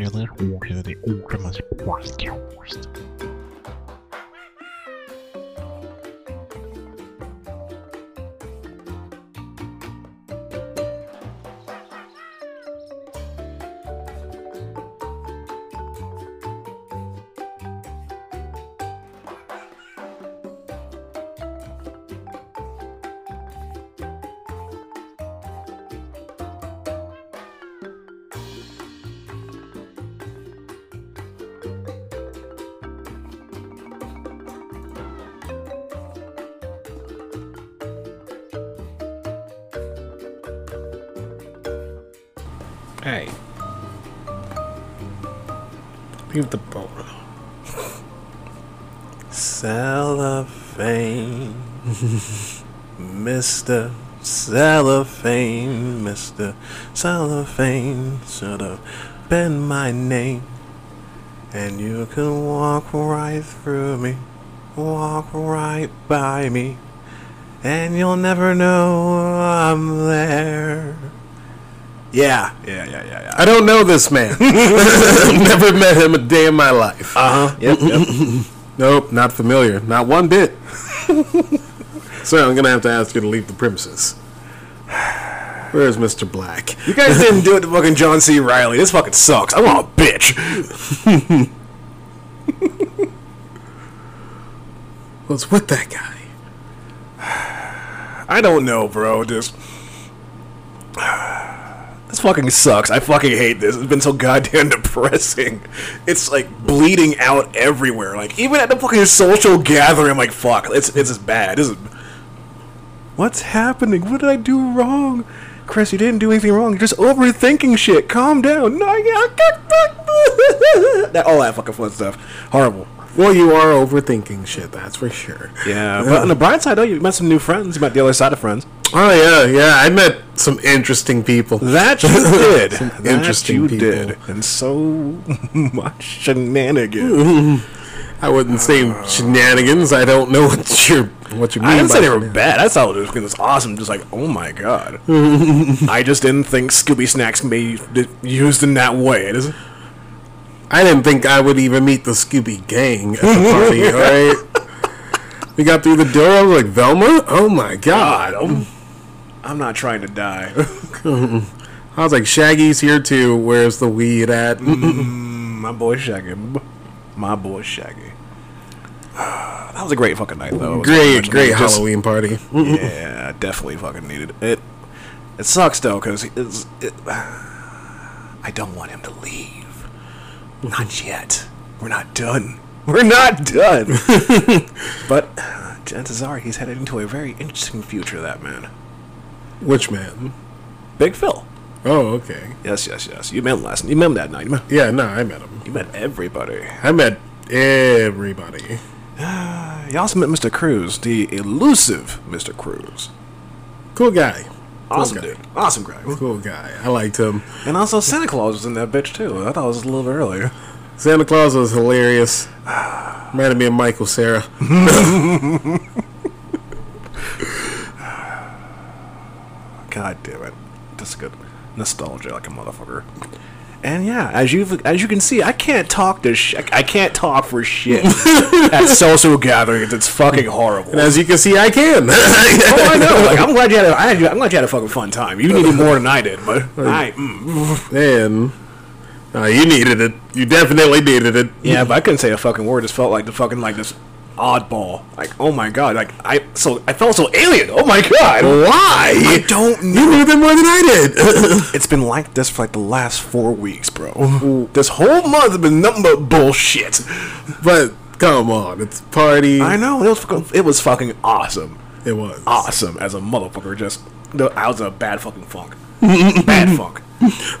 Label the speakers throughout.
Speaker 1: eller ordet det ordet man ser podcast.
Speaker 2: Mr. Cellophane, Mr. Cellophane should have been my name. And you can walk right through me, walk right by me, and you'll never know I'm there. Yeah, yeah, yeah, yeah, yeah.
Speaker 3: I don't know this man. Never met him a day in my life.
Speaker 2: Uh huh. Yep, yep.
Speaker 3: Nope, not familiar. Not one bit. So I'm gonna have to ask you to leave the premises. Where's Mr. Black?
Speaker 2: You guys didn't do it to fucking John C. Reilly. This fucking sucks. I want a bitch.
Speaker 3: What's with that guy?
Speaker 2: I don't know, bro. Just this fucking sucks. I fucking hate this. It's been so goddamn depressing. It's like bleeding out everywhere. Like even at the fucking social gathering, I'm like, fuck. It's it's bad. This is what's happening. What did I do wrong? Chris, you didn't do anything wrong. You're just overthinking shit. Calm down. That all that fucking fun stuff. Horrible.
Speaker 3: Well, you are overthinking shit, that's for sure.
Speaker 2: Yeah, but on the bright side, though, you met some new friends. You met the other side of friends.
Speaker 3: Oh yeah, yeah. I met some interesting people.
Speaker 2: That you did. that
Speaker 3: interesting
Speaker 2: you
Speaker 3: people.
Speaker 2: did. And so much shenanigans. Mm-hmm.
Speaker 3: I wouldn't say shenanigans. I don't know what you're what you mean.
Speaker 2: I didn't say they were bad. I thought it was, it was awesome. Just like, oh my god. I just didn't think Scooby Snacks can be used in that way. It is,
Speaker 3: I didn't think I would even meet the Scooby Gang at the party. all right, we got through the door. I was like, Velma. Oh my god.
Speaker 2: I'm, I'm not trying to die.
Speaker 3: I was like, Shaggy's here too. Where's the weed at? Mm-hmm.
Speaker 2: my boy Shaggy. My boy Shaggy. That was a great fucking night, though.
Speaker 3: Great, great
Speaker 2: just-
Speaker 3: Halloween party.
Speaker 2: Yeah, definitely fucking needed it. It sucks though, cause it's. It, I don't want him to leave. Not yet. We're not done. We're not done. but chances are he's headed into a very interesting future. That man,
Speaker 3: Which man?
Speaker 2: Big Phil.
Speaker 3: Oh, okay.
Speaker 2: Yes, yes, yes. You met him last. You met him that night. Met,
Speaker 3: Yeah, no, I met him.
Speaker 2: you met everybody.
Speaker 3: I met everybody.
Speaker 2: You also met Mr. Cruz, the elusive Mr. Cruz.
Speaker 3: Cool guy.
Speaker 2: Awesome
Speaker 3: guy.
Speaker 2: dude. Awesome guy.
Speaker 3: Cool guy. I liked him.
Speaker 2: And also Santa Claus was in that bitch too. I thought it was a little bit earlier.
Speaker 3: Santa Claus was hilarious. Reminded me of Michael Cera.
Speaker 2: God damn it. That's good. Nostalgia like a motherfucker. And yeah, as you as you can see, I can't talk to sh- I can't talk for shit at social gatherings. It's fucking horrible.
Speaker 3: And as you can see, I can.
Speaker 2: oh, I know. Like, I'm glad you had a, I had, I'm glad you had a fucking fun time. You needed more than I did, but I mm.
Speaker 3: and uh, you needed it. You definitely needed it.
Speaker 2: yeah, but I couldn't say a fucking word. It just felt like the fucking like this oddball. Like oh my god, like I so I felt so alien. Oh my god,
Speaker 3: Why?
Speaker 2: I don't know.
Speaker 3: You knew them more than I did.
Speaker 2: It's been like this for like the last four weeks, bro. This whole month has been nothing but bullshit.
Speaker 3: but come on, it's party.
Speaker 2: I know it was fucking, it was fucking awesome,
Speaker 3: It was
Speaker 2: awesome as a motherfucker. Just I was a bad fucking funk, bad funk,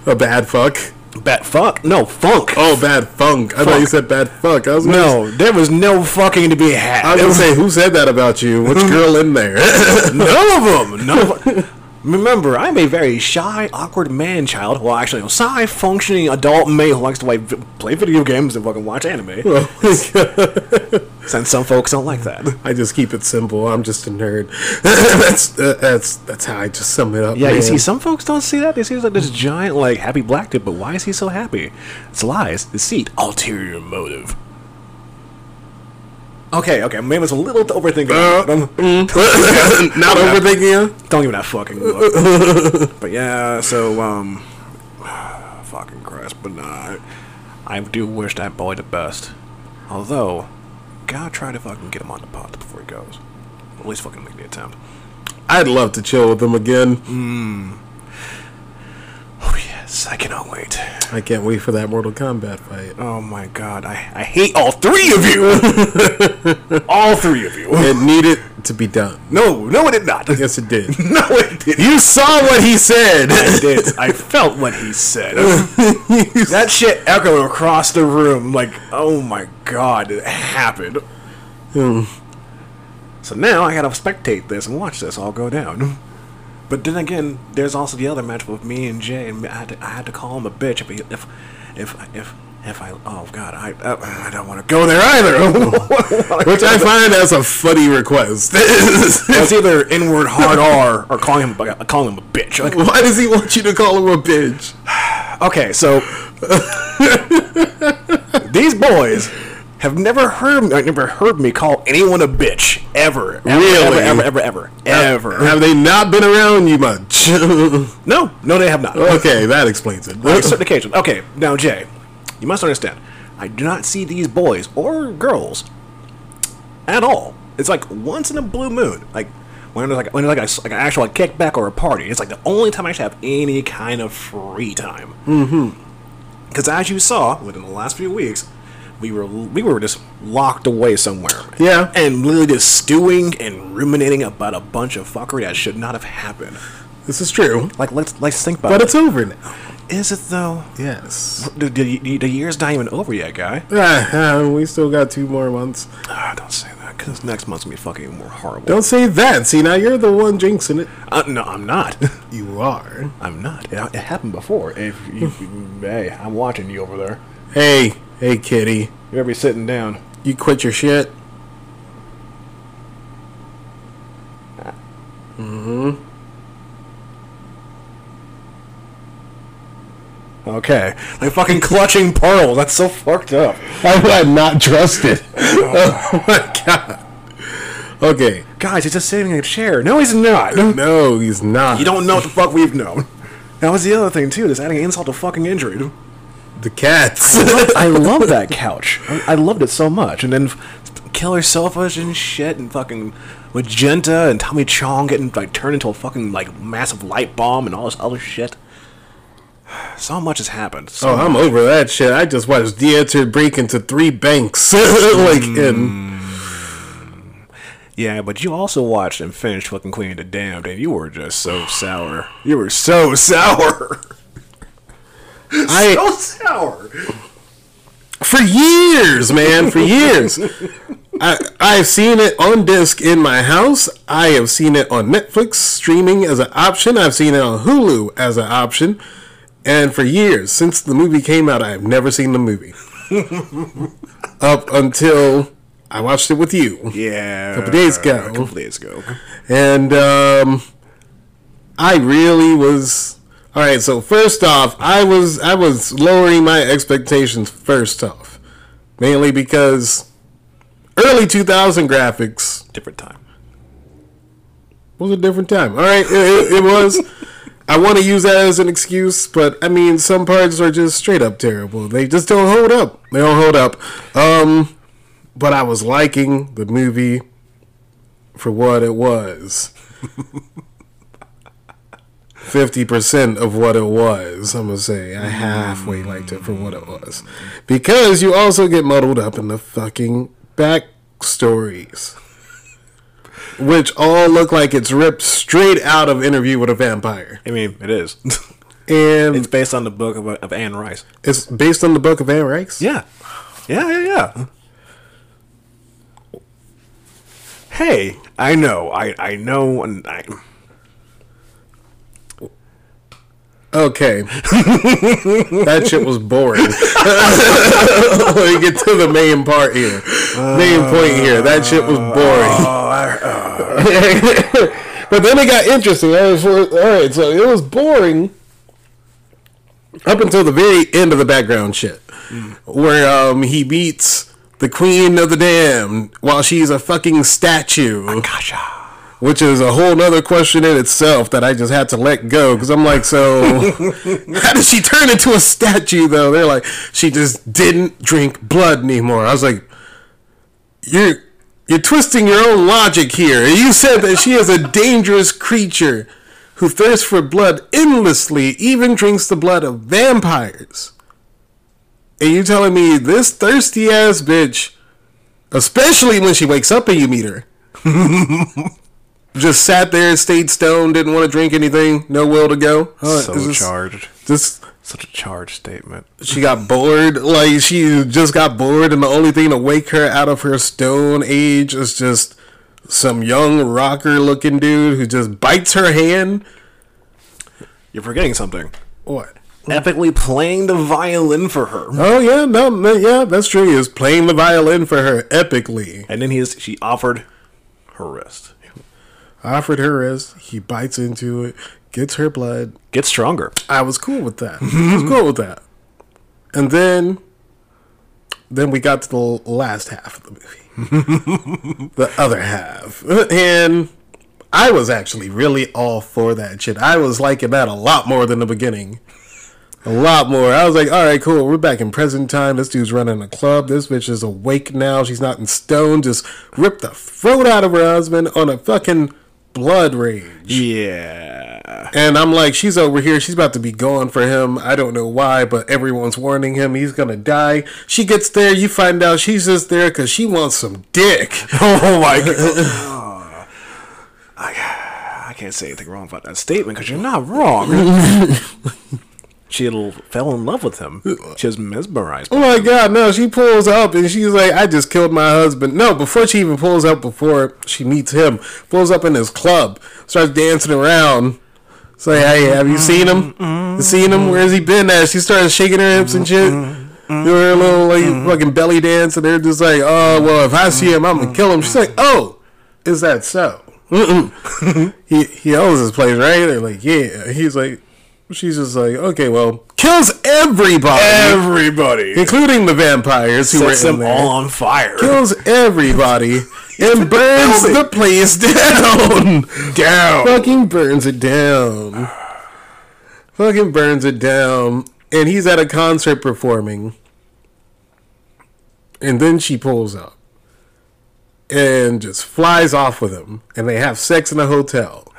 Speaker 3: a bad fuck.
Speaker 2: Bad fuck. No funk.
Speaker 3: Oh, bad funk. I thought you said bad fuck. I was gonna
Speaker 2: no, there was no fucking to be had.
Speaker 3: I was gonna say, who said that about you? Which girl in there?
Speaker 2: none of them. 'em. Remember, I'm a very shy, awkward man child. Well, actually, a shy, functioning adult male who likes to like, play video games and fucking watch anime. Since some folks don't like that.
Speaker 3: I just keep it simple. I'm just a nerd. that's uh, that's that's how I just sum it up.
Speaker 2: Yeah, you see, some folks don't see that. They see like this giant, like, happy black dude, but why is he so happy? It's lies, deceit, ulterior motive. Okay, okay, maybe it's a little overthinking.
Speaker 3: Uh, not overthinking. it?
Speaker 2: Don't give me that fucking look. but yeah, so um, fucking Christ. But nah, I, do wish that boy the best. Although, gotta try to fucking get him on the pod before he goes. At least fucking make the attempt.
Speaker 3: I'd love to chill with him again.
Speaker 2: Oh yes, I cannot wait.
Speaker 3: I can't wait for that Mortal Kombat fight.
Speaker 2: Oh my god, I, I hate all three of you. all three of you.
Speaker 3: It needed to be done.
Speaker 2: No, no, it did not.
Speaker 3: Yes, it did.
Speaker 2: No, it did.
Speaker 3: You saw what he said.
Speaker 2: I did. I felt what he said. that shit echoed across the room. Like, oh my god, it happened. Hmm. So now I gotta spectate this and watch this all go down. But then again, there's also the other match with me and Jay, and I had to, I had to call him a bitch if if if if if I oh god I I, I don't want to go there either.
Speaker 3: Which I find as a funny request.
Speaker 2: it's either inward hard R or calling him uh, calling him a bitch. Like,
Speaker 3: Why does he want you to call him a bitch?
Speaker 2: Okay, so these boys have never heard uh, never heard me call anyone a bitch ever. ever
Speaker 3: Really?
Speaker 2: Ever, ever, ever, ever, ever.
Speaker 3: Have they not been around you much?
Speaker 2: No, no, they have not.
Speaker 3: okay, that explains it.
Speaker 2: On certain occasions. Okay, now Jay, you must understand. I do not see these boys or girls at all. It's like once in a blue moon, like when there's like when there's like a, like an actual like, kickback or a party. It's like the only time I actually have any kind of free time. Mm-hmm. Because as you saw within the last few weeks, we were we were just locked away somewhere.
Speaker 3: Yeah.
Speaker 2: and literally just stewing and ruminating about a bunch of fuckery that should not have happened.
Speaker 3: This is true.
Speaker 2: Like let's let's think about
Speaker 3: But
Speaker 2: it.
Speaker 3: it's over now.
Speaker 2: Is it though?
Speaker 3: Yes.
Speaker 2: The, the, the year's not even over yet, guy.
Speaker 3: Ah, ah, we still got two more months.
Speaker 2: Ah, don't say that, because next month's gonna be fucking more horrible.
Speaker 3: Don't say that. See, now you're the one jinxing it.
Speaker 2: Uh, no, I'm not.
Speaker 3: You are.
Speaker 2: I'm not. It, it happened before. If you, hey, I'm watching you over there.
Speaker 3: Hey, hey, kitty.
Speaker 2: You better be sitting down.
Speaker 3: You quit your shit. Mm-hmm.
Speaker 2: Okay. Like fucking clutching pearls. That's so fucked up.
Speaker 3: How would I not trust it? oh my god. Okay.
Speaker 2: Guys, he's just sitting in a chair. No, he's not.
Speaker 3: No, he's not.
Speaker 2: You don't know what the fuck we've known. That was the other thing too. Just adding insult to fucking injury.
Speaker 3: The cats.
Speaker 2: I love that couch. I, I loved it so much. And then killer sofas and shit, and fucking magenta and Tommy Chong getting like turned into a fucking like massive light bomb and all this other shit. So much has happened. So
Speaker 3: Oh, I'm over that shit. I just watched Dieter break into three banks. like, mm. in.
Speaker 2: yeah, but you also watched and finished fucking Queen of the Damned, and you were just so sour. You were so sour.
Speaker 3: I,
Speaker 2: So sour.
Speaker 3: for years, man, for years. I, I've seen it on disc in my house. I have seen it on Netflix streaming as an option. I've seen it on Hulu as an option. And for years, since the movie came out, I have never seen the movie. Up until I watched it with you.
Speaker 2: Yeah. A
Speaker 3: Couple days ago.
Speaker 2: A couple days ago.
Speaker 3: And um, I really was. All right, so first off, I was I was lowering my expectations first off, mainly because early 2000 graphics
Speaker 2: Different time.
Speaker 3: was a different time. All right, it, it, was. I want to use that as an excuse, but I mean, some parts are just straight up terrible. They just don't hold up. They don't hold up. Um, but I was liking the movie for what it was. Fifty percent of what it was, I'm gonna say. I halfway liked it for what it was, because you also get muddled up in the fucking backstories which all look like it's ripped straight out of Interview with a Vampire.
Speaker 2: I mean, it is.
Speaker 3: And
Speaker 2: it's based on the book of, of Anne Rice.
Speaker 3: It's based on the book of Anne Rice.
Speaker 2: Yeah. Yeah, yeah, yeah. Hey, I know, I, I know, and I.
Speaker 3: Okay. that shit was boring. Let me get to the main part here. main point here. That shit was boring. but then it got interesting. Was, all right, so it was boring up until the very end of the background shit, where um, he beats the Queen of the Damned while she's a fucking statue. Which is a whole nother question in itself that I just had to let go because I'm like, so how did she turn into a statue though? They're like, she just didn't drink blood anymore. I was like, you're you're twisting your own logic here. You said that she is a dangerous creature who thirsts for blood endlessly, even drinks the blood of vampires. And you telling me this thirsty ass bitch, especially when she wakes up and you meet her, just sat there, stayed stoned, didn't want to drink anything, no will to go. Huh,
Speaker 2: so
Speaker 3: this-
Speaker 2: charged.
Speaker 3: This
Speaker 2: Such a charged statement.
Speaker 3: she got bored, like she just got bored, and the only thing to wake her out of her stone age is just some young rocker looking dude who just bites her hand.
Speaker 2: You're forgetting something.
Speaker 3: What?
Speaker 2: Epically playing the violin for her.
Speaker 3: Oh yeah, no, no, yeah, that's true. He was playing the violin for her epically.
Speaker 2: And then he is, she offered her wrist.
Speaker 3: Offered her wrist. He bites into it, gets her blood.
Speaker 2: gets stronger.
Speaker 3: I was cool with that. I was cool with that. And then, then we got to the last half of the movie, the other half, and I was actually really all for that shit. I was liking that a lot more than the beginning. A lot more. I was like, all right, cool. We're back in present time. This dude's running a club. This bitch is awake now. She's not in stone. Just ripped the throat out of her husband on a fucking blood rage.
Speaker 2: Yeah.
Speaker 3: And I'm like, she's over here. She's about to be gone for him. I don't know why, but everyone's warning him he's gonna die. She gets there. You find out she's just there because she wants some dick.
Speaker 2: Oh my god. I, I can't say anything wrong about that statement because you're not wrong. she l- fell in love with him. She was mesmerized.
Speaker 3: Oh my god, no. She pulls up and she's like, I just killed my husband. No, before she even pulls up, before she meets him, pulls up in his club, starts dancing around. It's like, hey, have you seen him? You seen him? Where's he been at? She starts shaking her hips and shit. Doing her little like fucking belly dance, and they're just like, "Oh well, if I see him, I'm gonna kill him." She's like, "Oh, is that so?" He he owns this place, right? They're like, "Yeah." He's like, she's just like, "Okay, well, kills everybody."
Speaker 2: Everybody.
Speaker 3: including the vampires who
Speaker 2: Sets
Speaker 3: were in
Speaker 2: them
Speaker 3: there.
Speaker 2: all on fire.
Speaker 3: Kills everybody and burns the place down.
Speaker 2: Down.
Speaker 3: Fucking burns it down. Fucking burns it down. And he's at a concert performing. And then she pulls up and just flies off with him. And they have sex in a hotel.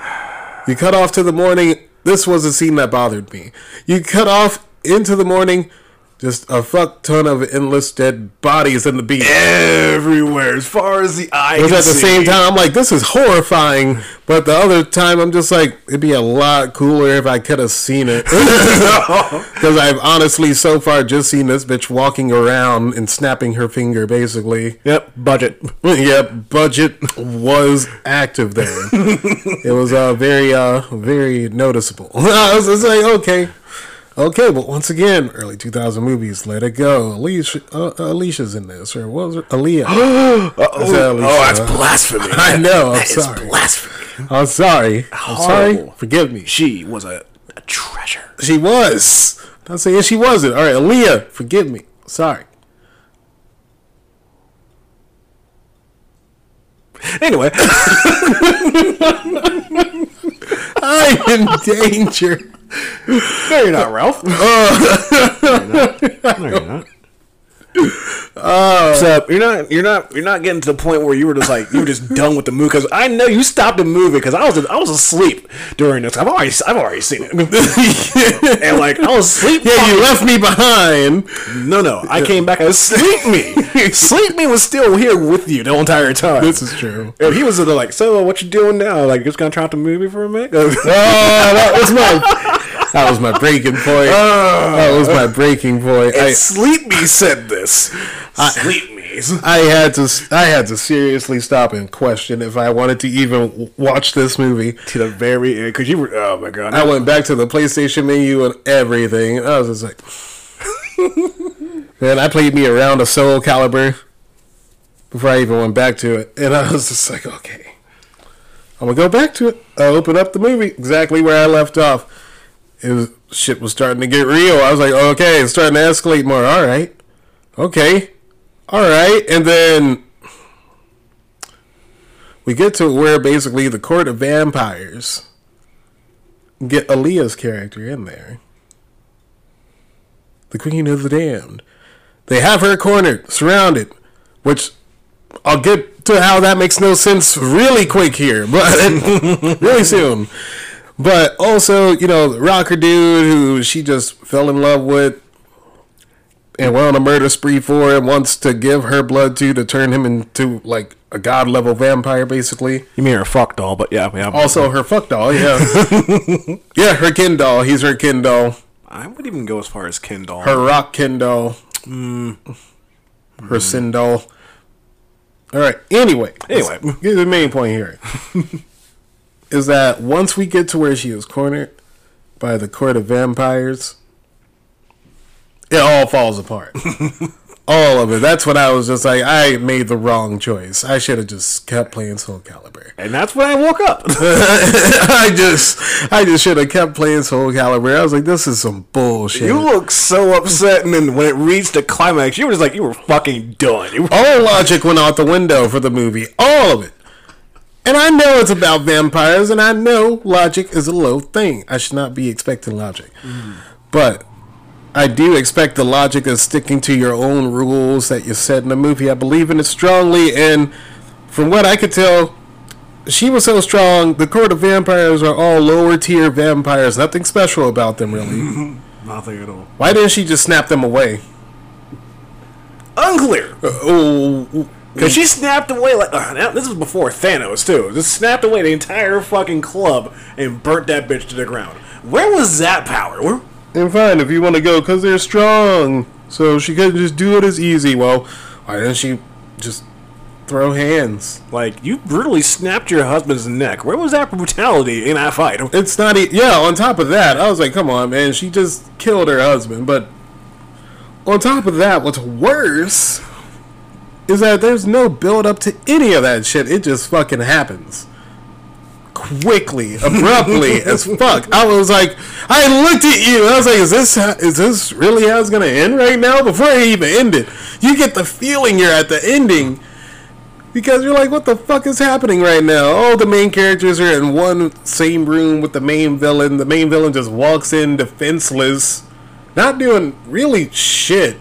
Speaker 3: You cut off to the morning. This was a scene that bothered me. You cut off into the morning. Just a fuck ton of endless dead bodies in the beach.
Speaker 2: Everywhere, as far as the eye
Speaker 3: It was at the
Speaker 2: see.
Speaker 3: same time, I'm like, this is horrifying. But the other time, I'm just like, it'd be a lot cooler if I could have seen it. Because I've honestly so far just seen this bitch walking around and snapping her finger, basically.
Speaker 2: Yep, budget.
Speaker 3: Yep, budget was active there. it was uh, very, uh, very noticeable. I was just like, okay. Okay, but once again, early 2000 movies, let it go. Alicia, uh, Alicia's in this, or what was it? Aaliyah.
Speaker 2: Oh,
Speaker 3: that Alicia?
Speaker 2: oh, that's blasphemy.
Speaker 3: I know, I'm
Speaker 2: That is
Speaker 3: sorry.
Speaker 2: blasphemy.
Speaker 3: I'm sorry. I'm sorry.
Speaker 2: Horrible.
Speaker 3: Forgive me.
Speaker 2: She was a, a treasure.
Speaker 3: She was. I'm saying she wasn't. All right, Aaliyah, forgive me. Sorry.
Speaker 2: Anyway,
Speaker 3: I'm in danger.
Speaker 2: No, you're not, Ralph. no, you're not. No, you're not. Uh, so you're not you're not you're not getting to the point where you were just like you were just done with the movie because I know you stopped the movie because I was I was asleep during this I've already I've already seen it and like I was asleep
Speaker 3: Yeah, you left me behind.
Speaker 2: no no I came back and sleep me sleep me was still here with you the entire time
Speaker 3: This is true.
Speaker 2: and he was uh, like so uh, what you doing now like just gonna try out the movie for a minute
Speaker 3: Oh, that was my that was my breaking point. Ah. that was my breaking point. I,
Speaker 2: Sleep Me said this. Sleep Me.
Speaker 3: I had to I had to seriously stop and question if I wanted to even watch this movie.
Speaker 2: to the very end because you were oh my god
Speaker 3: I went back to the PlayStation menu and everything. I was just like, man, I played me around a Soul Calibur before I even went back to it, and I was just like, okay, I'm gonna go back to it. I open up the movie exactly where I left off. It was shit was starting to get real. I was like, okay, it's starting to escalate more. All right, okay, all right, and then we get to where basically the court of vampires get Aaliyah's character in there. The Queen of the Damned. They have her cornered, surrounded, which I'll get to how that makes no sense really quick here, but really soon. But also, you know, the rocker dude who she just fell in love with and went on a murder spree for and wants to give her blood to to turn him into like a god level vampire basically.
Speaker 2: you mean her fuck doll but yeah yeah
Speaker 3: Also her fuck doll, yeah. yeah, her kin doll. He's her kin doll.
Speaker 2: I would even go as far as Ken doll
Speaker 3: Her rock kin doll. Hmm. Her hmm. sin doll. Alright, anyway.
Speaker 2: Anyway.
Speaker 3: to the main point here. is that once we get to where she is cornered by the court of vampires, it all falls apart. all of it. That's when I was just like, I made the wrong choice. I should have just kept playing Soul Calibur.
Speaker 2: and that's when I woke up
Speaker 3: I just, I just should have kept playing Soul Calibur. I was like, this is some bullshit.
Speaker 2: you look so upset and then when it reached the climax you were just like you were fucking done were,
Speaker 3: all logic went out the window for the movie. All of it. And I know it's about vampires, and I know logic is a low thing. I should not be expecting logic. But I do expect the logic of sticking to your own rules that you set in the movie. I believe in it strongly, and from what I could tell, she was so strong. The Court of Vampires are all lower tier vampires. Nothing special about them, really.
Speaker 2: nothing at all
Speaker 3: Why didn't she just snap them away?
Speaker 2: unclear uh,
Speaker 3: Oh,
Speaker 2: because she snapped away like uh, now, this was before Thanos too just snapped away the entire fucking club and burnt that bitch to the ground where was that power where
Speaker 3: And fine, if you want to go, because they're strong. So she couldn't just do it as easy. Well, why didn't she just throw hands?
Speaker 2: Like you brutally snapped your husband's neck. Where was that brutality in that fight?
Speaker 3: It's not, e- yeah, on top of that, I was like, come on, man. She just killed her husband. But on top of that, what's worse is that there's no build up to any of that shit. It just fucking happens. Quickly, abruptly as fuck. I was like, I looked at you. I was like, is this how, is this really how it's gonna end right now? Before it even ended, you get the feeling you're at the ending because you're like, what the fuck is happening right now? All the main characters are in one same room with the main villain. The main villain just walks in defenseless, not doing really shit.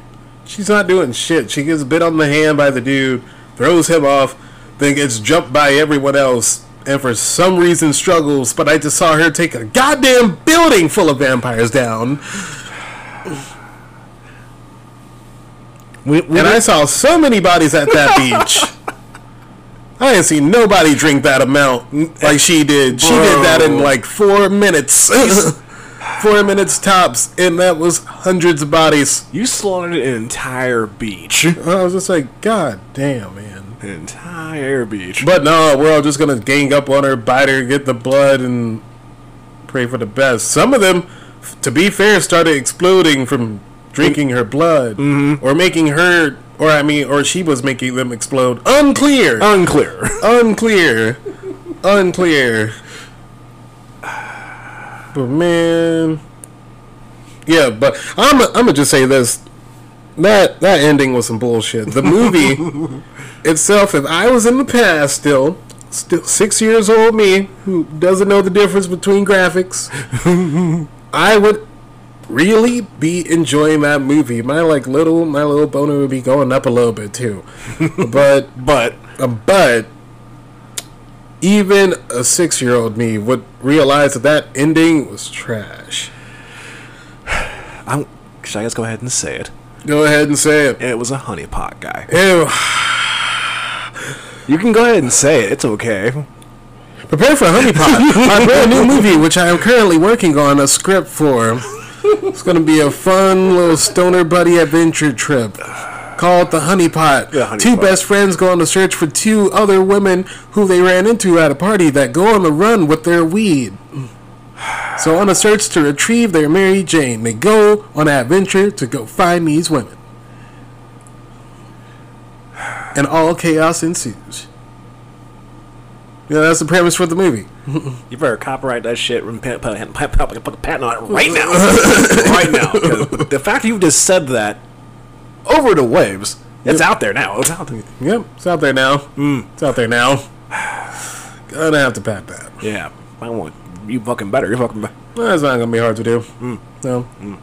Speaker 3: She's not doing shit. She gets bit on the hand by the dude, throws him off, then gets jumped by everyone else, and for some reason struggles. But I just saw her take a goddamn building full of vampires down.
Speaker 2: We, we,
Speaker 3: And I saw so many bodies at that beach. I ain't seen nobody drink that amount like she did. She did that in like four minutes. four minutes tops, and that was hundreds of bodies.
Speaker 2: you slaughtered an entire beach.
Speaker 3: I was just like, God damn, man.
Speaker 2: An entire beach.
Speaker 3: But no, we're all just gonna gang up on her, bite her, get the blood, and pray for the best. Some of them, to be fair, started exploding from drinking her blood, mm-hmm. or making her, or I mean, or she was making them explode. Unclear.
Speaker 2: Unclear.
Speaker 3: unclear, unclear. But man, yeah. But I'm I'm gonna just say this: that that ending was some bullshit. The movie itself, if I was in the past, still, still six years old me who doesn't know the difference between graphics, I would really be enjoying that movie. My like little my little boner would be going up a little bit too, but
Speaker 2: but
Speaker 3: uh, but even a six-year-old me would realize that that ending was trash.
Speaker 2: I'm should I just go ahead and say it?
Speaker 3: Go ahead and say it.
Speaker 2: It was a honeypot guy.
Speaker 3: Ew.
Speaker 2: You can go ahead and say it. It's okay.
Speaker 3: Prepare for Honeypot, my brand new movie, which I am currently working on a script for. It's gonna be a fun little stoner buddy adventure trip. Called the Honey Pot.
Speaker 2: The Honey
Speaker 3: two
Speaker 2: Pot.
Speaker 3: best friends go on a search for two other women who they ran into at a party that go on the run with their weed. So, on a search to retrieve their Mary Jane, they go on an adventure to go find these women. And all chaos ensues. Yeah, that's the premise for the movie.
Speaker 2: You better copyright that shit and put, put, put, put, put a patent on it right now. right now. The fact you just said that over the waves, it's out there now. It's out there.
Speaker 3: Yep, it's out there now. Mm, it's out there now. Gonna have to pat that.
Speaker 2: Yeah. I want you fucking better. You're fucking better.
Speaker 3: That's not gonna be hard to do. Mm. No, mm.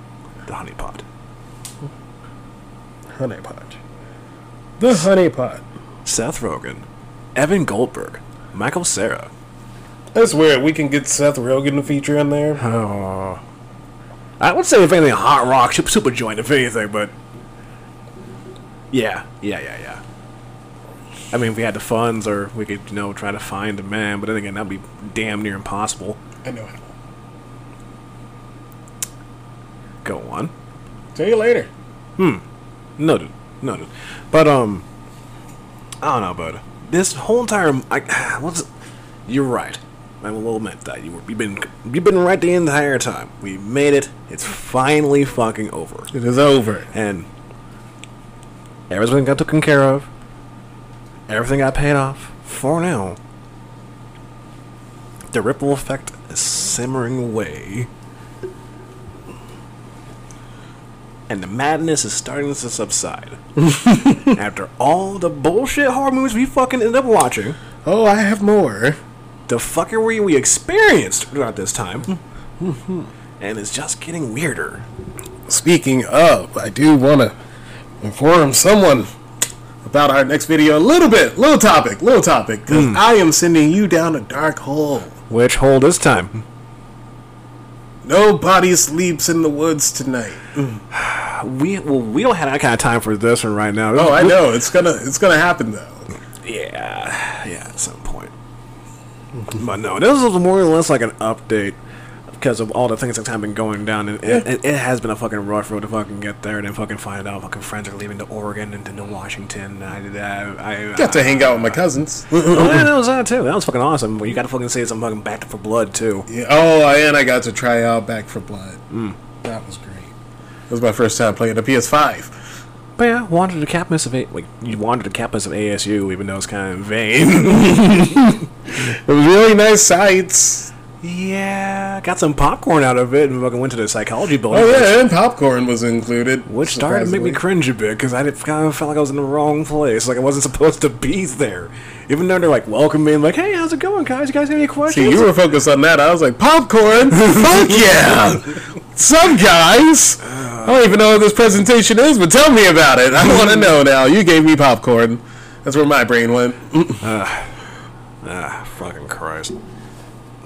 Speaker 2: The honey pot.
Speaker 3: honey pot. The honey pot.
Speaker 2: Seth Rogen, Evan Goldberg, Michael Cera.
Speaker 3: That's weird. We can get Seth Rogen to feature in there. Oh.
Speaker 2: I would say if anything, hot rock, super joint, if anything, but yeah, yeah, yeah, yeah. I mean, if we had the funds, or we could, you know, try to find a man, but then again, that'd be damn near impossible.
Speaker 3: I know how.
Speaker 2: Go on.
Speaker 3: See you later. Hmm.
Speaker 2: Noted. Noted. But um, I don't know, bud. This whole entire, I, what's, you're right. I will admit that you were, you've been you've been right the entire time. We made it. It's finally fucking over,
Speaker 3: It is over.
Speaker 2: and everything got taken care of. Everything got paid off for now. The ripple effect is simmering away. And the madness is starting to subside. After all the bullshit horror movies we fucking ended up watching,
Speaker 3: Oh, I have more.
Speaker 2: the fuckery we experienced throughout this time, hmm. Hmm, hmm. and it's just getting weirder.
Speaker 3: Speaking of, I do want to inform someone about our next video a little bit, little topic, little topic, because hmm. I am sending you down a dark hole.
Speaker 2: Which hole this time?
Speaker 3: Nobody sleeps in the woods tonight.
Speaker 2: We well, we don't have that kind of time for this one right now.
Speaker 3: Oh, I know it's gonna, it's gonna happen though.
Speaker 2: Yeah, yeah, at some point. But no, this is more or less like an update because of all the things that have been going down, and it, it, it has been a fucking rough road to fucking get there, and then fucking find out fucking friends are leaving to Oregon and to Washington. I, I, I
Speaker 3: Got to hang out with my cousins.
Speaker 2: Oh, yeah, that was that too. That was fucking awesome. But you got to fucking say some fucking Back 4 Blood too.
Speaker 3: Yeah, oh, and I got to try out Back 4 Blood. Mm. That was great. It was my first time playing the PS5.
Speaker 2: But yeah, wandered the campus of a like you wandered the campus of ASU, even though it's kind of vain.
Speaker 3: It was really nice sights.
Speaker 2: Yeah, got some popcorn out of it, and fucking went to the psychology building.
Speaker 3: Oh yeah, and popcorn was included.
Speaker 2: Which started to make me cringe a bit because I kind of felt like I was in the wrong place. Like I wasn't supposed to be there. Even though they're like welcoming, me and like, "Hey, how's it going, guys? You guys got any questions?"
Speaker 3: See, you were focused on that. I was like, popcorn? Fuck yeah! Some guys! I don't even know what this presentation is, but tell me about it. I want to know now. You gave me popcorn. That's where my brain went.
Speaker 2: ah, fucking Christ,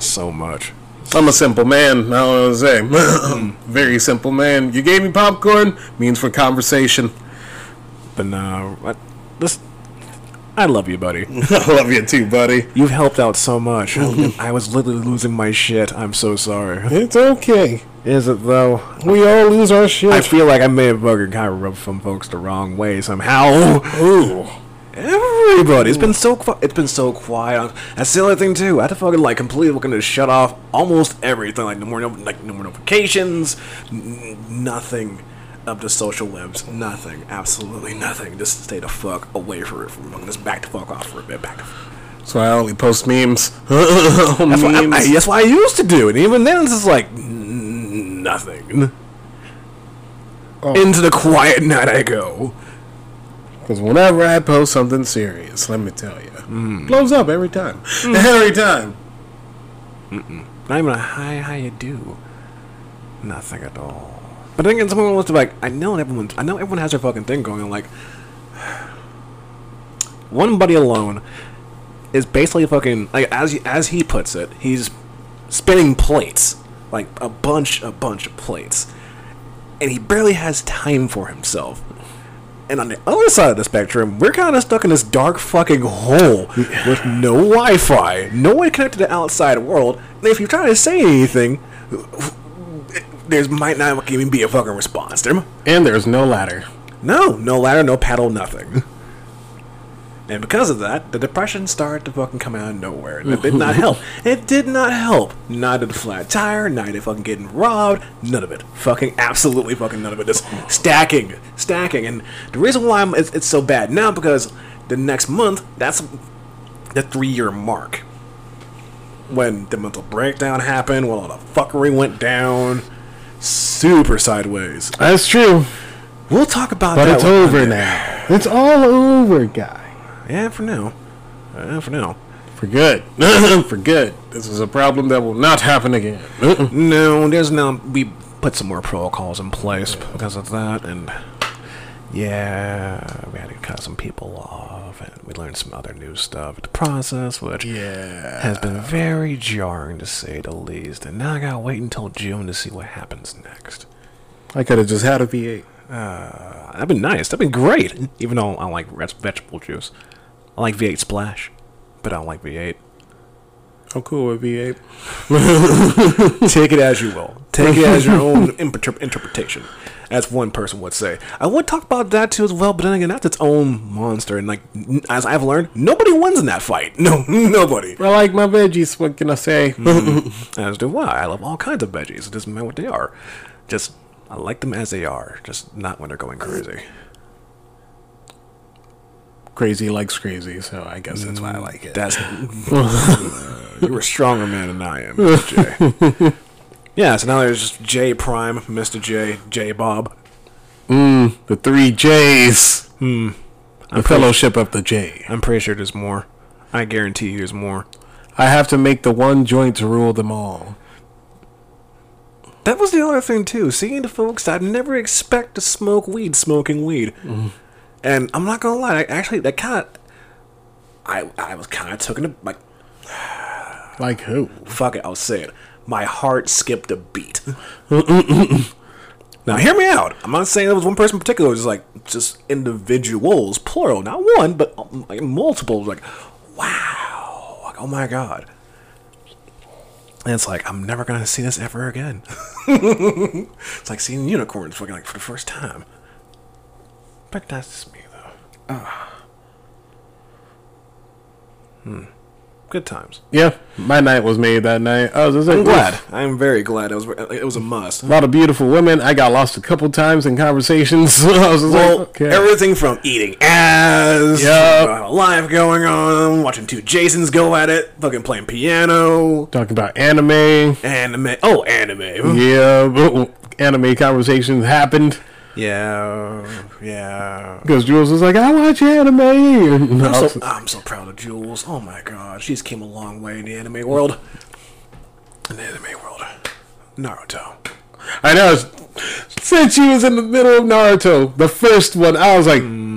Speaker 2: so much.
Speaker 3: I'm a simple man. I don't know what to say. Hmm. Very simple man. You gave me popcorn means for conversation.
Speaker 2: But no, I, this, I love you, buddy.
Speaker 3: I love you too, buddy.
Speaker 2: You've helped out so much. I was literally losing my shit. I'm so sorry.
Speaker 3: It's okay.
Speaker 2: Is it though?
Speaker 3: We all lose our shit.
Speaker 2: I feel like I may have kind of rubbed some folks the wrong way somehow.
Speaker 3: Ooh.
Speaker 2: Everybody, it's been so qui- it's been so quiet. That's the other thing too. I had to fucking like completely fucking just shut off almost everything. Like no more no, like no more notifications, n- nothing of the social webs. nothing, absolutely nothing. Just stay the fuck away from it. From just back the fuck off for a bit. Back. F-
Speaker 3: I only post memes.
Speaker 2: that's, what I. I- that's what I used to do, and even then it's just like nothing. Oh. Into the quiet night I go.
Speaker 3: Because whenever I post something serious, let me tell you, mm. blows up every time. Mm. Every time.
Speaker 2: Not even a hi, how you do. Nothing at all. But then again, someone wants to like, I know everyone, I know everyone has their fucking thing going on. Like, one buddy alone is basically fucking like as he, as he puts it, he's spinning plates, like a bunch, a bunch of plates, and he barely has time for himself. And on the other side of the spectrum, we're kind of stuck in this dark fucking hole with no Wi-Fi, no one connected to the outside world. And if you try to say anything, there might not even be a fucking response. There,
Speaker 3: And there's no ladder.
Speaker 2: No, no ladder, no paddle, nothing. And because of that, the depression started to fucking come out of nowhere. And it did not help. It did not help. Not did the flat tire, not did fucking getting robbed, none of it. Fucking absolutely fucking none of it. Just stacking, stacking. And the reason why I'm, it's, it's so bad now because the next month, that's the three year mark. When the mental breakdown happened, when all the fuckery went down, super sideways.
Speaker 3: That's true.
Speaker 2: We'll talk about
Speaker 3: But
Speaker 2: that.
Speaker 3: But
Speaker 2: it's
Speaker 3: over now. It's all over, guy.
Speaker 2: Yeah, for now. Yeah, for now.
Speaker 3: For good. For good. This is a problem that will not happen again.
Speaker 2: No, there's now we put some more protocols in place because of that, and yeah, we had to cut some people off, and we learned some other new stuff in the process, which
Speaker 3: yeah.
Speaker 2: has been very jarring to say the least. And now I gotta wait until June to see what happens next.
Speaker 3: I could have just had a V8.
Speaker 2: Uh, that'd been nice. That'd been great. Even though I like red vegetable juice, I like V8 Splash, but I don't like V8.
Speaker 3: I'm cool with V8.
Speaker 2: Take it as you will. Take it as your own interpre- interpretation, as one person would say. I would talk about that too as well, but then again, that's its own monster. And like, as I've learned, nobody wins in that fight. No, nobody.
Speaker 3: I like my veggies. What can I say? Mm-hmm.
Speaker 2: As do I. I love all kinds of veggies. It doesn't matter what they are. Just I like them as they are. Just not when they're going crazy.
Speaker 3: Crazy likes crazy, so I guess that's why I mm, like it.
Speaker 2: That's you're a stronger man than I am, Jay. yeah. So now there's just J Prime, Mr. J, J Bob.
Speaker 3: Mm, the three J's. Hmm. The fellowship of the J.
Speaker 2: I'm pretty sure there's more. I guarantee you there's more.
Speaker 3: I have to make the one joint to rule them all.
Speaker 2: That was the other thing too. Seeing the folks I'd never expect to smoke weed, smoking weed, mm. And I'm not gonna lie. I, actually, that kind of, I I was kind of taken like
Speaker 3: Like who?
Speaker 2: fuck it. I'll say it. My heart skipped a beat. now hear me out. I'm not saying there was one person in particular. It was just like just individuals, plural, not one, but um, like multiple. Like wow, like oh my god. And it's like I'm never gonna see this ever again. it's like seeing unicorns fucking like for the first time. But that's just me though. Ah. Hmm. Good times.
Speaker 3: Yeah, my night was made that night. I was just like,
Speaker 2: I'm glad. I'm very glad. It was it was a must.
Speaker 3: A lot of beautiful women. I got lost a couple times in conversations. I was
Speaker 2: Well,
Speaker 3: like, okay.
Speaker 2: everything from eating ass,
Speaker 3: Yup.
Speaker 2: life going on, watching two Jasons go at it, fucking playing piano,
Speaker 3: Talking about anime.
Speaker 2: anime. Oh, anime.
Speaker 3: Yeah, anime conversations happened
Speaker 2: Yeah, yeah.
Speaker 3: because Jules was like, I watch anime. And
Speaker 2: I'm so, I'm so proud of Jules. Oh my god, she's came a long way in the anime world. In the anime world, Naruto.
Speaker 3: I know. Since she was in the middle of Naruto, the first one, I was like, mm,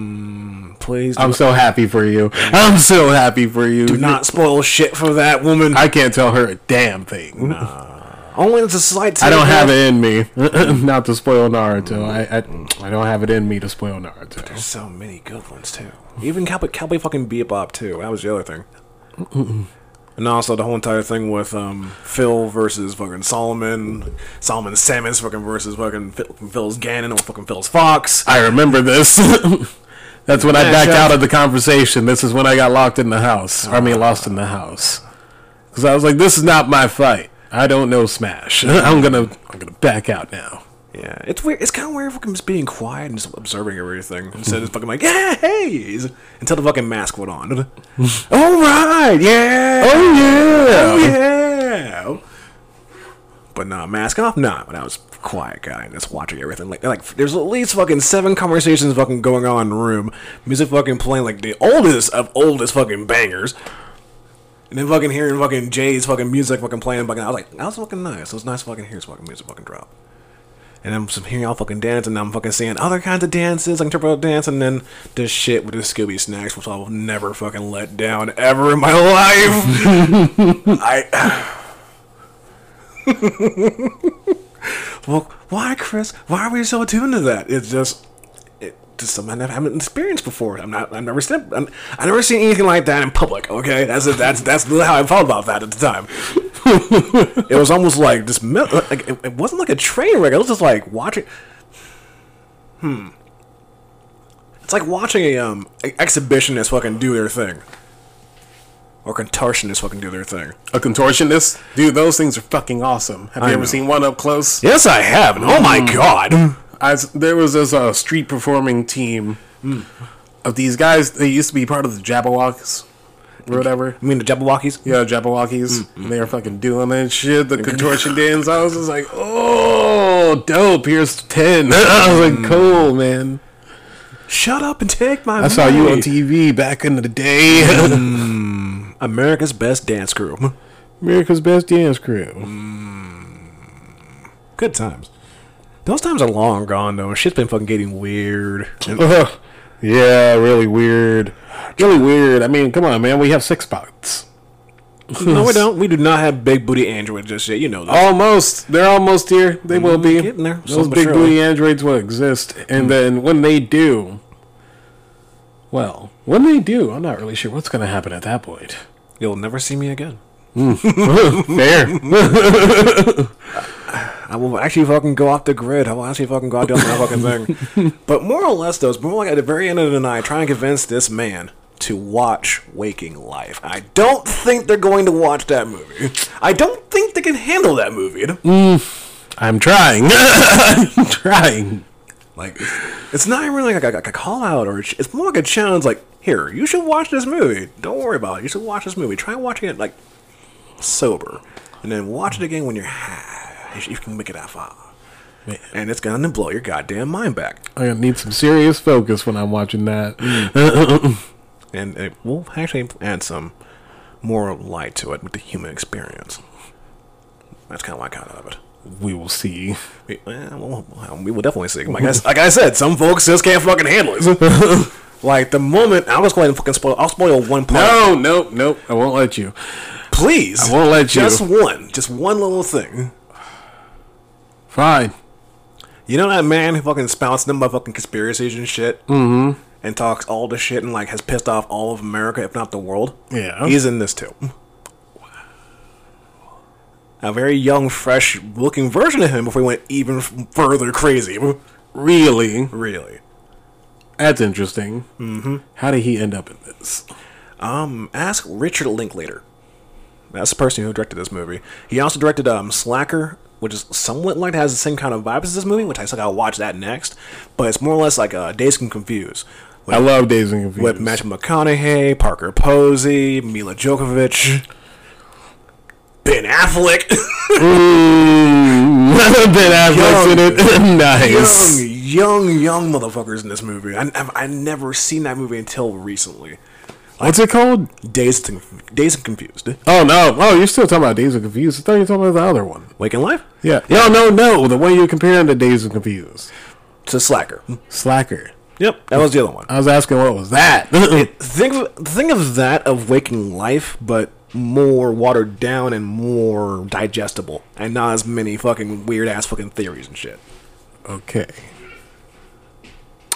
Speaker 2: Please do,
Speaker 3: I'm so happy for you. I'm so happy for you.
Speaker 2: do not spoil shit for that woman.
Speaker 3: I can't tell her a damn thing.
Speaker 2: Only it's a slight.
Speaker 3: I don't have it in me not to spoil Naruto. I, I I don't have it in me to spoil Naruto.
Speaker 2: But There's so many good ones too. Even Cowboy, Cowboy fucking Bebop too. That was the other thing. And also the whole entire thing with um, Phil versus fucking Solomon, Solomon Samus fucking versus fucking Phil, Phil's Ganon or fucking Phil's Fox.
Speaker 3: I remember this. That's when I backed out of the conversation. This is when I got locked in the house. I mean, lost in the house. Because I was like, this is not my fight. I don't know Smash. I'm gonna I'm gonna back out now.
Speaker 2: Yeah, it's weird. It's kind of weird fucking just being quiet and just observing everything instead of just fucking like yeah, hey, until the fucking mask went on. All right, yeah,
Speaker 3: Oh yeah.
Speaker 2: oh yeah. But nah, mask off. Nah, when I was a quiet guy and just watching everything, like like there's at least fucking seven conversations fucking going on in the room, music fucking playing like the oldest of oldest fucking bangers. And then fucking hearing fucking Jay's fucking music fucking playing fucking I was like, that was fucking nice. It was nice fucking hear his fucking music fucking drop. And I'm hearing y'all fucking dance, and I'm fucking seeing other kinds of dances, like interpretive dance, and then this shit with the Scooby Snacks, which I will never fucking let down ever in my life. I. well, why, Chris? Why are we so attuned to that? It's just. It just something I haven't experienced before. I'm not. I've never seen. I'm, I've never seen anything like that in public. Okay, that's that's that's how I felt about that at the time. it was almost like this. Like it, it wasn't like a train wreck. It was just like watching. Hmm. It's like watching a um exhibitionist fucking do their thing, or contortionist fucking do their thing.
Speaker 3: A contortionist, dude. Those things are fucking awesome. Have you ever
Speaker 2: know.
Speaker 3: seen one up close?
Speaker 2: Yes, I have. And oh my god.
Speaker 3: I, there was this uh, street performing team of these guys. They used to be part of the Jabberwocks or whatever.
Speaker 2: You mean the Jabbawockeez?
Speaker 3: Yeah, Jabbawockeez. Mm, mm. They were fucking doing that shit. The contortion dance. I was just like, oh, dope. Here's 10. I was like, mm. cool, man.
Speaker 2: Shut up and take my
Speaker 3: I saw you on. TV back in the day.
Speaker 2: America's best dance crew.
Speaker 3: America's Best Dance Crew.
Speaker 2: Good times. Those times are long gone though. Shit's been fucking getting weird.
Speaker 3: Yeah, really weird. Really weird. I mean, come on, man. We have six spots.
Speaker 2: no, we don't. We do not have big booty androids just yet. You know that.
Speaker 3: Almost. They're almost here. They will be.
Speaker 2: Mm, getting there.
Speaker 3: Those big
Speaker 2: surely.
Speaker 3: booty androids will exist. And then when they do, well, when they do, I'm not really sure what's going to happen at that point.
Speaker 2: You'll never see me again.
Speaker 3: Fair.
Speaker 2: I will actually fucking go off the grid. I will actually fucking go out doing my fucking thing. But more or less, though, it's more like at the very end of the night, trying to convince this man to watch Waking Life. I don't think they're going to watch that movie. I don't think they can handle that movie. Mm.
Speaker 3: I'm trying. I'm trying.
Speaker 2: Like, it's not even really like a, like a call out, or it's it's more like a challenge. Like, here, you should watch this movie. Don't worry about it. You should watch this movie. Try watching it like sober, and then watch it again when you're high. If you can make it that far. And it's gonna blow your goddamn mind back.
Speaker 3: I need some serious focus when I'm watching that. Mm.
Speaker 2: and it will actually add some more light to it with the human experience. That's kind of what I got out of it.
Speaker 3: We will see.
Speaker 2: We, well, we will definitely see. Like I, like I said, some folks just can't fucking handle it. like the moment I was going to fucking spoil, I'll spoil one part.
Speaker 3: No, no, nope. I won't let you.
Speaker 2: please.
Speaker 3: I won't let you.
Speaker 2: Just one, just one little thing.
Speaker 3: Fine.
Speaker 2: You know that man who fucking spouts them about fucking conspiracies and shit, mm-hmm. and talks all the shit and like has pissed off all of America, if not the world.
Speaker 3: Yeah.
Speaker 2: he's in this too. A very young, fresh-looking version of him before he went even further crazy.
Speaker 3: Really?
Speaker 2: Really.
Speaker 3: That's interesting. Mm-hmm. How did he end up in this?
Speaker 2: Um, ask Richard Linklater. That's the person who directed this movie. He also directed um Slacker, which is somewhat like has the same kind of vibes as this movie, which I still gotta watch that next. But it's more or less like uh, Dazed and Confused. With,
Speaker 3: I love Dazed and Confused.
Speaker 2: with Matthew McConaughey, Parker Posey, Milla Jovovich, Ben Affleck,
Speaker 3: Ben Affleck's in it. nice.
Speaker 2: young, young, young motherfuckers in this movie. I, I've, I never seen that movie until recently.
Speaker 3: What's it called?
Speaker 2: Dazed and, Dazed and Confused.
Speaker 3: Oh no! Oh, you're still talking about Dazed and Confused. I thought you were talking about the other one.
Speaker 2: Waking Life?
Speaker 3: Yeah. No, no, no. The one you're comparing to Dazed and Confused.
Speaker 2: To Slacker.
Speaker 3: Slacker.
Speaker 2: Yep, that was the other one.
Speaker 3: I was asking what was that.
Speaker 2: think of think of that of waking life, but more watered down and more digestible, and not as many fucking weird ass fucking theories and shit.
Speaker 3: okay.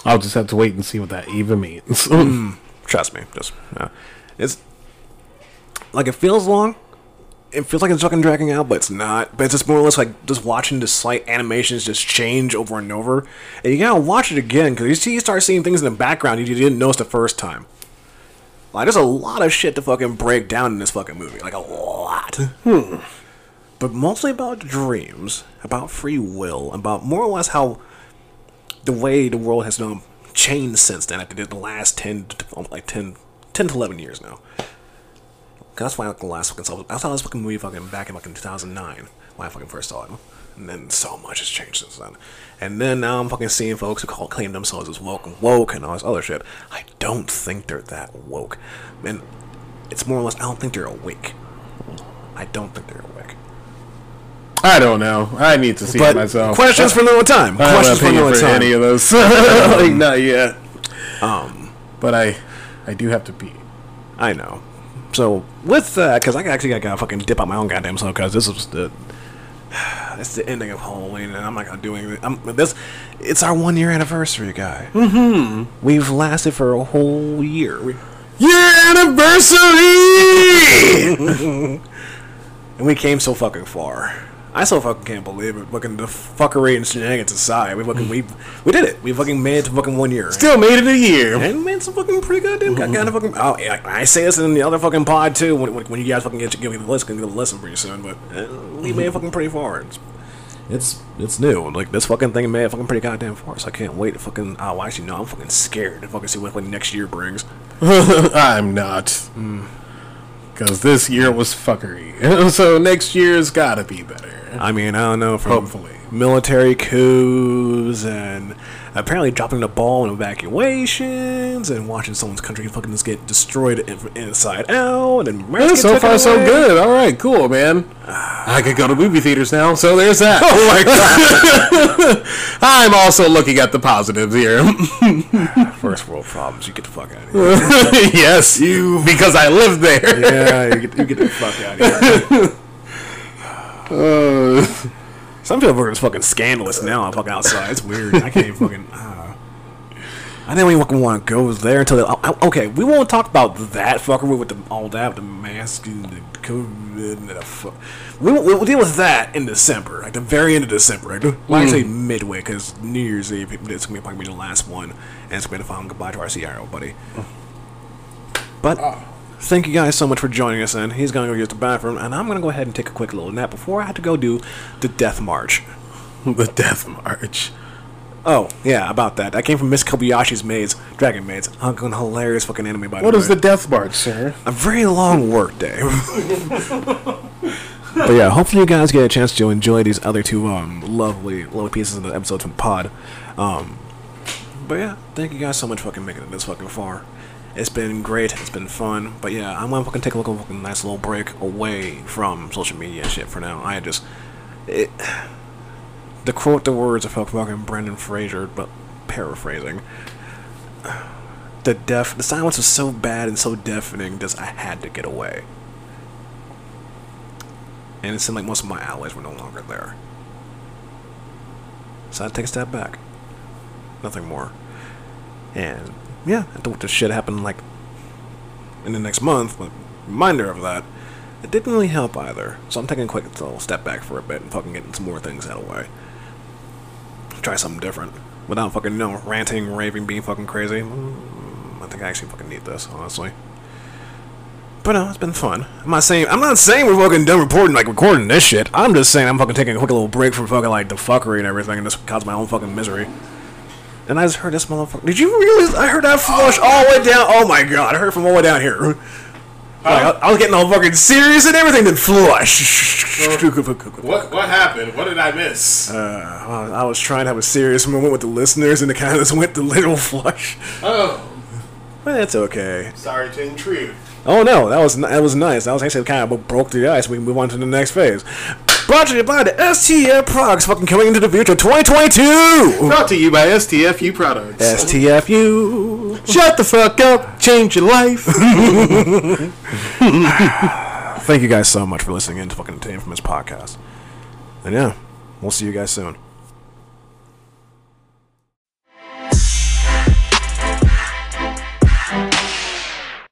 Speaker 3: I'll just have to wait and see what that even means. Hmm.
Speaker 2: Trust me, just uh, it's like it feels long. It feels like it's fucking dragging out, but it's not. But it's just more or less like just watching the slight animations just change over and over, and you gotta watch it again because you see you start seeing things in the background you didn't notice the first time. Like there's a lot of shit to fucking break down in this fucking movie, like a lot. Hmm. But mostly about dreams, about free will, about more or less how the way the world has um, changed since then after did the last 10 to, like 10, 10 to 11 years now. that's why I, like, the last fucking saw. I saw this fucking movie fucking back in fucking 2009 when I fucking first saw it. And then so much has changed since then. And then now I'm fucking seeing folks who call claim themselves as woke and woke and all this other shit. I don't think they're that woke. And it's more or less I don't think they're awake. I don't think they're awake
Speaker 3: I don't know. I need to see
Speaker 2: but
Speaker 3: it myself.
Speaker 2: questions for another time
Speaker 3: I
Speaker 2: questions for another time
Speaker 3: any of those. like, not yet.
Speaker 2: um
Speaker 3: But I, I do have to pee.
Speaker 2: I know. So with that, because I actually got to fucking dip out my own goddamn self, because this is the it's the ending of Halloween, and I'm not gonna do anything. I'm, this it's our one year anniversary, guy. Mm-hmm. We've lasted for a whole year, we,
Speaker 3: Your anniversary.
Speaker 2: and we came so fucking far. I still fucking can't believe it. Fucking the fuckery and shenanigans aside, we fucking we we did it. We fucking made it to fucking one year.
Speaker 3: Still made it a year.
Speaker 2: and made some fucking pretty goddamn mm kind of fucking. Oh, yeah, I say this in the other fucking pod too. When, when, when you guys fucking get to give me the list, gonna give the listen pretty soon. But uh, we made it fucking pretty far. It's, it's it's new. Like this fucking thing made it fucking pretty goddamn far. So I can't wait to fucking. Oh, actually, no, I'm fucking scared to fucking see what like next year brings.
Speaker 3: I'm not. Because this year was fuckery. so next year's gotta be better.
Speaker 2: I mean, I don't know. From
Speaker 3: Hopefully.
Speaker 2: military coups and apparently dropping the ball in evacuations and watching someone's country fucking just get destroyed inside out and
Speaker 3: Yeah, so far, so good. All right, cool, man. I could go to movie theaters now, so there's that.
Speaker 2: Oh my god!
Speaker 3: I'm also looking at the positives here.
Speaker 2: First world problems. You get the fuck out of here.
Speaker 3: yes, you because I live there.
Speaker 2: yeah, you get, you get the fuck out of here.
Speaker 3: Uh,
Speaker 2: Some people are just fucking scandalous now. I'm fucking outside. It's weird. I can't even fucking. Uh, I didn't even fucking want to go there until. I, I- okay, we won't talk about that fuckery with the, all that, with the mask and the COVID and the fuck. We, will we'll deal with that in December, like the very end of December. Right? Well, say midway, because New Year's Eve, it's going to probably be the last one, and it's going to be the final goodbye to our CRO buddy. But thank you guys so much for joining us. And he's going to go use the bathroom, and I'm going to go ahead and take a quick little nap before I have to go do the Death March.
Speaker 3: the Death March.
Speaker 2: Oh yeah, about that. That came from Miss Kobayashi's Maids, Dragon Maids. Fucking hilarious fucking anime by
Speaker 3: What
Speaker 2: the
Speaker 3: is
Speaker 2: What is
Speaker 3: the Death March, sir?
Speaker 2: a very long work day. but yeah, hopefully you guys get a chance to enjoy these other two um lovely lovely pieces of the episodes from the pod. Um, but yeah, thank you guys so much for fucking making it this fucking far. It's been great. It's been fun. But yeah, I'm gonna fucking take a little fucking nice little break away from social media and shit for now. I just it. To quote the words of fucking Brendan Fraser, but paraphrasing, the deaf, the silence was so bad and so deafening. Just I had to get away, and it seemed like most of my allies were no longer there. So I had to take a step back. Nothing more. And yeah, I thought this shit happened like in the next month, but reminder of that, it didn't really help either. So I'm taking a quick little step back for a bit and fucking getting some more things out of the way. Try something different. Without fucking, you know, ranting, raving, being fucking crazy. Mm, I think I actually fucking need this, honestly. But no, it's been fun. I'm not saying I'm not saying we're fucking done reporting like recording this shit. I'm just saying I'm fucking taking a quick little break from fucking like the fuckery and everything and just cause my own fucking misery. And I just heard this motherfucker. Did you realize I heard that flush all the way down? Oh my god, I heard it from all the way down here. Like, I, I was getting all fucking serious and everything, then flush.
Speaker 3: What what happened? What did I miss?
Speaker 2: Uh, I was trying to have a serious moment with the listeners, and it kind of just went the little flush.
Speaker 3: oh,
Speaker 2: But it's okay.
Speaker 3: sorry to intrude.
Speaker 2: Oh no, that was that was nice. That was actually kind of broke the ice. We can move on to the next phase. Brought to you by the STF products, fucking coming into the future, 2022.
Speaker 3: Brought to you by STFU products.
Speaker 2: STFU.
Speaker 3: Shut the fuck up. Change your life.
Speaker 2: Thank you guys so much for listening in to fucking Infamous podcast. And yeah, we'll see you guys soon.